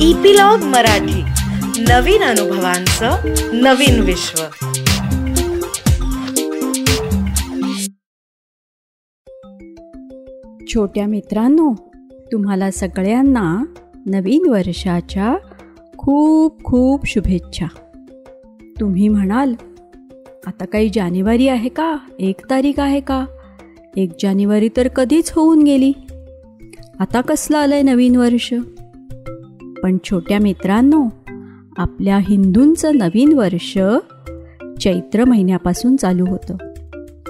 Epilogue Marathi. नवीन अनुभवांचं नवीन विश्व. छोट्या मित्रांनो तुम्हाला सगळ्यांना नवीन वर्षाच्या खूप खूप शुभेच्छा. तुम्ही म्हणाल आता काही जानेवारी आहे का? एक तारीख आहे का? एक जानेवारी तर कधीच होऊन गेली. आता कसलं आलंय नवीन वर्ष? पण छोट्या मित्रांनो आपल्या हिंदूंचं नवीन वर्ष चैत्र महिन्यापासून चालू होतं.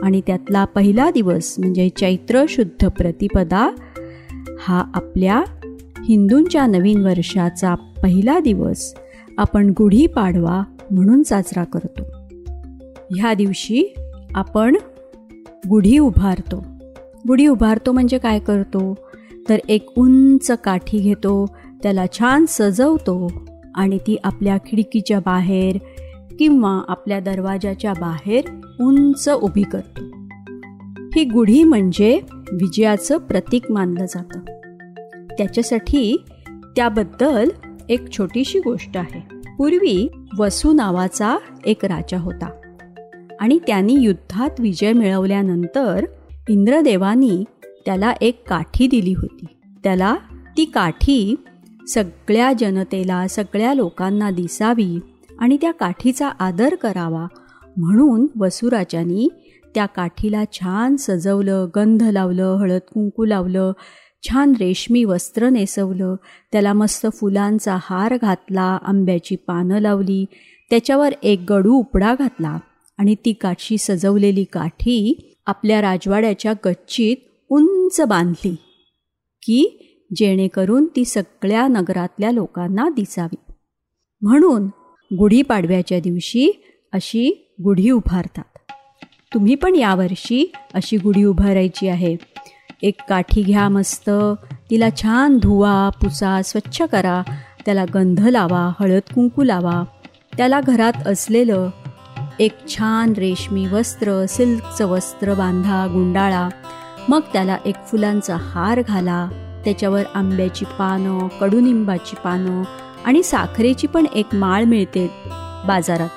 आणि त्यातला पहिला दिवस म्हणजे चैत्र शुद्ध प्रतिपदा हा आपल्या हिंदूंच्या नवीन वर्षाचा पहिला दिवस आपण गुढीपाडवा म्हणून साजरा करतो. ह्या दिवशी आपण गुढी उभारतो. गुढी उभारतो म्हणजे काय करतो? तर एक उंच काठी घेतो त्याला छान सजवतो आणि ती आपल्या खिडकीच्या बाहेर किंवा आपल्या दरवाजाच्या बाहेर उंच उभी करतो. ही गुढी म्हणजे विजयाचं प्रतीक मानलं जातं. त्याच्यासाठी त्याबद्दल एक छोटीशी गोष्ट आहे. पूर्वी वसू नावाचा एक राजा होता आणि त्यांनी युद्धात विजय मिळवल्यानंतर इंद्रदेवानी त्याला एक काठी दिली होती. त्याला ती काठी सगळ्या जनतेला सगळ्या लोकांना दिसावी आणि त्या काठीचा आदर करावा. म्हणून वसुराजांनी त्या काठीला छान सजवलं गंध लावलं हळद कुंकू लावलं छान रेशमी वस्त्र नेसवलं त्याला मस्त फुलांचा हार घातला आंब्याची पानं लावली त्याच्यावर एक गडू उपडा घातला आणि ती काठी सजवलेली काठी आपल्या राजवाड्याच्या गच्चीत उंच बांधली. की जेणेकरून ती सगळ्या नगरातल्या लोकांना दिसावी. म्हणून गुढीपाडव्याच्या दिवशी अशी गुढी उभारतात. तुम्ही पण यावर्षी अशी गुढी उभारायची आहे. एक काठी घ्या मस्त तिला छान धुवा पुसा स्वच्छ करा त्याला गंध लावा हळद कुंकू लावा. त्याला घरात असलेलं एक छान रेशमी वस्त्र सिल्कचं वस्त्र बांधा गुंडाळा. मग त्याला एक फुलांचा हार घाला. त्याच्यावर आंब्याची पानं कडुनिंबाची पानं आणि साखरेची पण एक माळ मिळते बाजारात.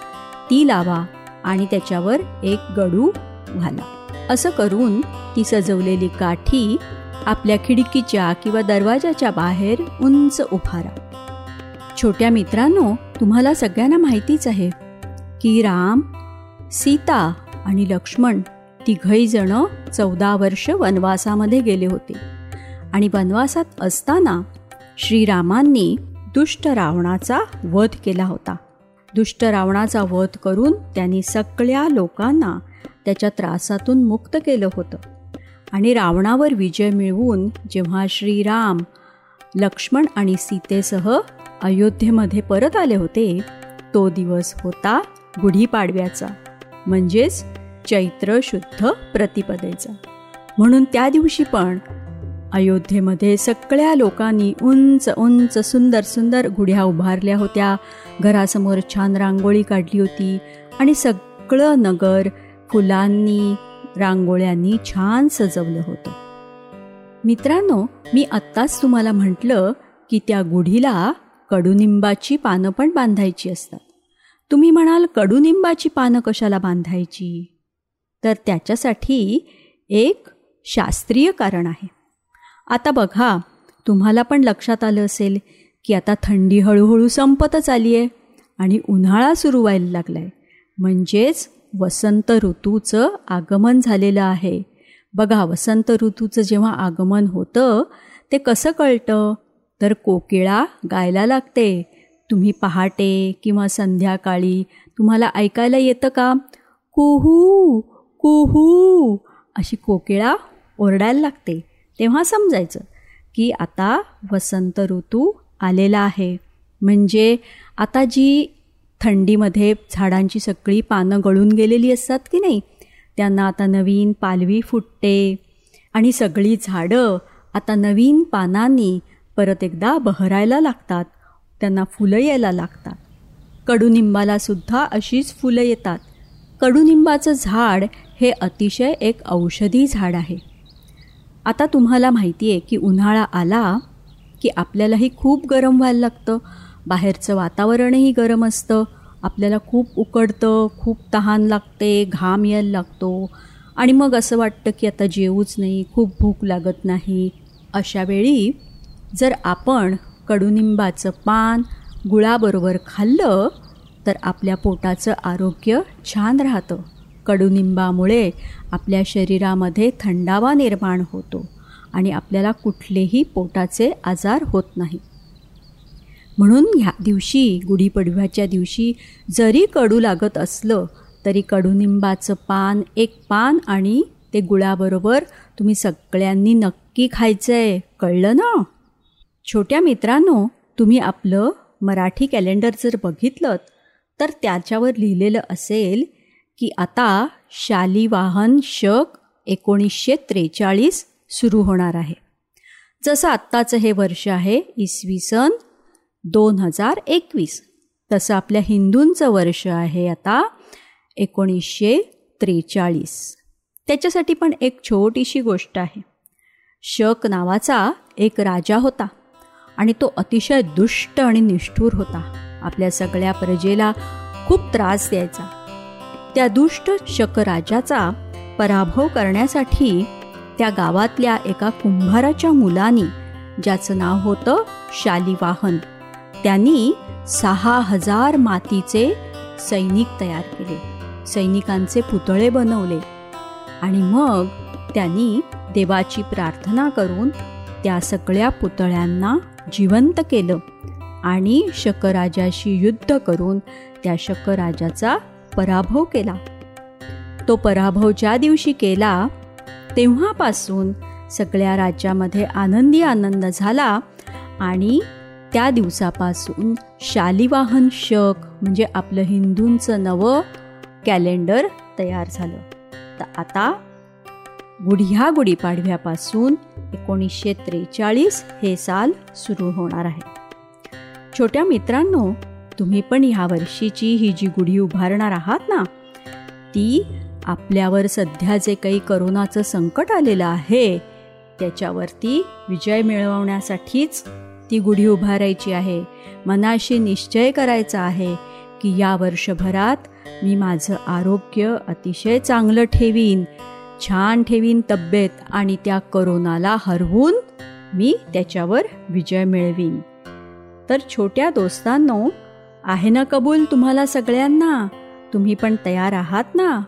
ती लावा आणि त्याच्यावर एक गडू घाला. असं करून ती सजवलेली काठी आपल्या खिडकीच्या किंवा दरवाजाच्या बाहेर उंच उभारा. छोट्या मित्रांनो तुम्हाला सगळ्यांना माहितीच आहे की राम सीता आणि लक्ष्मण तिघही जण चौदा वर्ष वनवासामध्ये गेले होते. आणि वनवासात असताना श्रीरामांनी दुष्ट रावणाचा वध केला होता. दुष्ट रावणाचा वध करून त्यांनी सगळ्या लोकांना त्याच्या त्रासातून मुक्त केलं होतं. आणि रावणावर विजय मिळवून जेव्हा श्रीराम लक्ष्मण आणि सीतेसह अयोध्येमध्ये परत आले होते तो दिवस होता गुढीपाडव्याचा म्हणजेच चैत्र शुद्ध प्रतिपदेचा. म्हणून त्या दिवशी पण अयोध्येमध्ये सगळ्या लोकांनी उंच उंच सुंदर सुंदर गुढ्या उभारल्या होत्या. घरासमोर छान रांगोळी काढली होती आणि सगळं नगर फुलांनी रांगोळ्यांनी छान सजवलं होतं. मित्रांनो मी आत्ताच तुम्हाला म्हटलं की त्या गुढीला कडुनिंबाची पानं पण बांधायची असतात. तुम्ही म्हणाल कडुनिंबाची पानं कशाला बांधायची? तर त्याच्यासाठी एक शास्त्रीय कारण आहे. आता बघा तुम्हाला पण लक्षात आलं असेल की आता थंडी हळूहळू संपतच आली आहे आणि उन्हाळा सुरू व्हायला लागला आहे म्हणजेच वसंत ऋतूचं आगमन झालेलं आहे. बघा वसंत ऋतूचं जेव्हा आगमन होतं ते कसं कळतं? तर कोकिळा गायला लागते. तुम्ही पहाटे किंवा संध्याकाळी तुम्हाला ऐकायला येतं का? कुहू कुहू अशी कोकिळा ओरडायला लागते. तेव्हा समजायचं की आता वसंत ऋतू आलेला आहे. म्हणजे आता जी थंडीमध्ये झाडांची सगळी पानं गळून गेलेली असतात की नाही त्यांना आता नवीन पालवी फुटते आणि सगळी झाडं आता नवीन पानांनी परत एकदा बहरायला लागतात त्यांना फुलं यायला लागतात. कडुनिंबालासुद्धा अशीच फुलं येतात. कडुनिंबाचं झाड हे अतिशय एक औषधी झाड आहे. आता तुम्हाला माहिती आहे की उन्हाळा आला की आपल्यालाही खूप गरम व्हायला लागतं. बाहेरचं वातावरणही गरम असतं. आपल्याला खूप उकडतं खूप तहान लागते घाम यायला लागतो. आणि मग असं वाटतं की आता जेवूच नाही खूप भूक लागत नाही. अशा वेळी जर आपण कडुनिंबाचं पान गुळाबरोबर खाल्लं तर आपल्या पोटाचं आरोग्य छान राहतं. कडुनिंबामुळे आपल्या शरीरामध्ये थंडावा निर्माण होतो आणि आपल्याला कुठलेही पोटाचे आजार होत नाही. म्हणून ह्या दिवशी गुढीपडव्याच्या दिवशी जरी कडू लागत असलं तरी कडुनिंबाचं पान एक पान आणि ते गुळाबरोबर तुम्ही सगळ्यांनी नक्की खायचं आहे कळलं ना? छोट्या मित्रांनो तुम्ही आपलं मराठी कॅलेंडर जर बघितलं तर त्याच्यावर लिहिलेलं असेल की आता शालिवाहन शक एकोणीसशे त्रेचाळीस सुरू होणार आहे. जसं आत्ताचं हे वर्ष आहे इसवी सन दोन हजार एकवीस. तसं आपल्या हिंदूंचं वर्ष आहे आता एकोणीसशे त्रेचाळीस. त्याच्यासाठी पण एक छोटीशी गोष्ट आहे. शक नावाचा एक राजा होता आणि तो अतिशय दुष्ट आणि निष्ठूर होता. आपल्या सगळ्या प्रजेला खूप त्रास द्यायचा. त्या दुष्ट शकराजाचा पराभव करण्यासाठी त्या गावातल्या एका कुंभाराच्या मुलानी ज्याचं नाव होतं शालिवाहन त्यांनी सहा हजार मातीचे सैनिक तयार केले सैनिकांचे पुतळे बनवले आणि मग त्यांनी देवाची प्रार्थना करून त्या सगळ्या पुतळ्यांना जिवंत केलं आणि शकराजाशी युद्ध करून त्या शकराजाचा पराभव केला. तो पराभव ज्या दिवशी केला तेव्हापासून सगळ्या राज्यामध्ये आनंदी आनंद झाला आणि त्या दिवसापासून शालिवाहन शक म्हणजे आपलं हिंदूंचं नवं कॅलेंडर तयार झालं. तर आता गुढ्या गुढीपाडव्यापासून एकोणीसशे त्रेचाळीस हे साल सुरू होणार आहे. छोट्या मित्रांनो तुम्ही पण ह्या वर्षीची ही जी गुढी उभारणार आहात ना ती आपल्यावर सध्या जे काही करोनाचं संकट आलेलं आहे त्याच्यावरती विजय मिळवण्यासाठीच ती गुढी उभारायची आहे. मनाशी निश्चय करायचा आहे की या वर्षभरात मी माझं आरोग्य अतिशय चांगलं ठेवीन छान ठेवीन तब्येत आणि त्या करोनाला हरवून मी त्याच्यावर विजय मिळवीन. तर छोट्या दोस्तांनो आहे ना कबूल तुम्हाला सगळ्यांना? तुम्ही पण तयार आहात ना?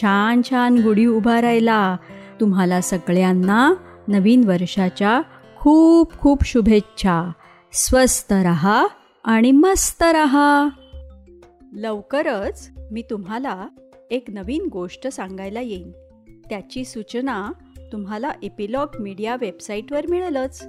छान छान गुढी उभारायला तुम्हाला सगळ्यांना नवीन वर्षाच्या खूप खूप शुभेच्छा. स्वस्त रहा आणि मस्त रहा. लवकरच मी तुम्हाला एक नवीन गोष्ट सांगायला येईन. त्याची सूचना तुम्हाला एपिलॉग मीडिया वेबसाईटवर मिळेलच.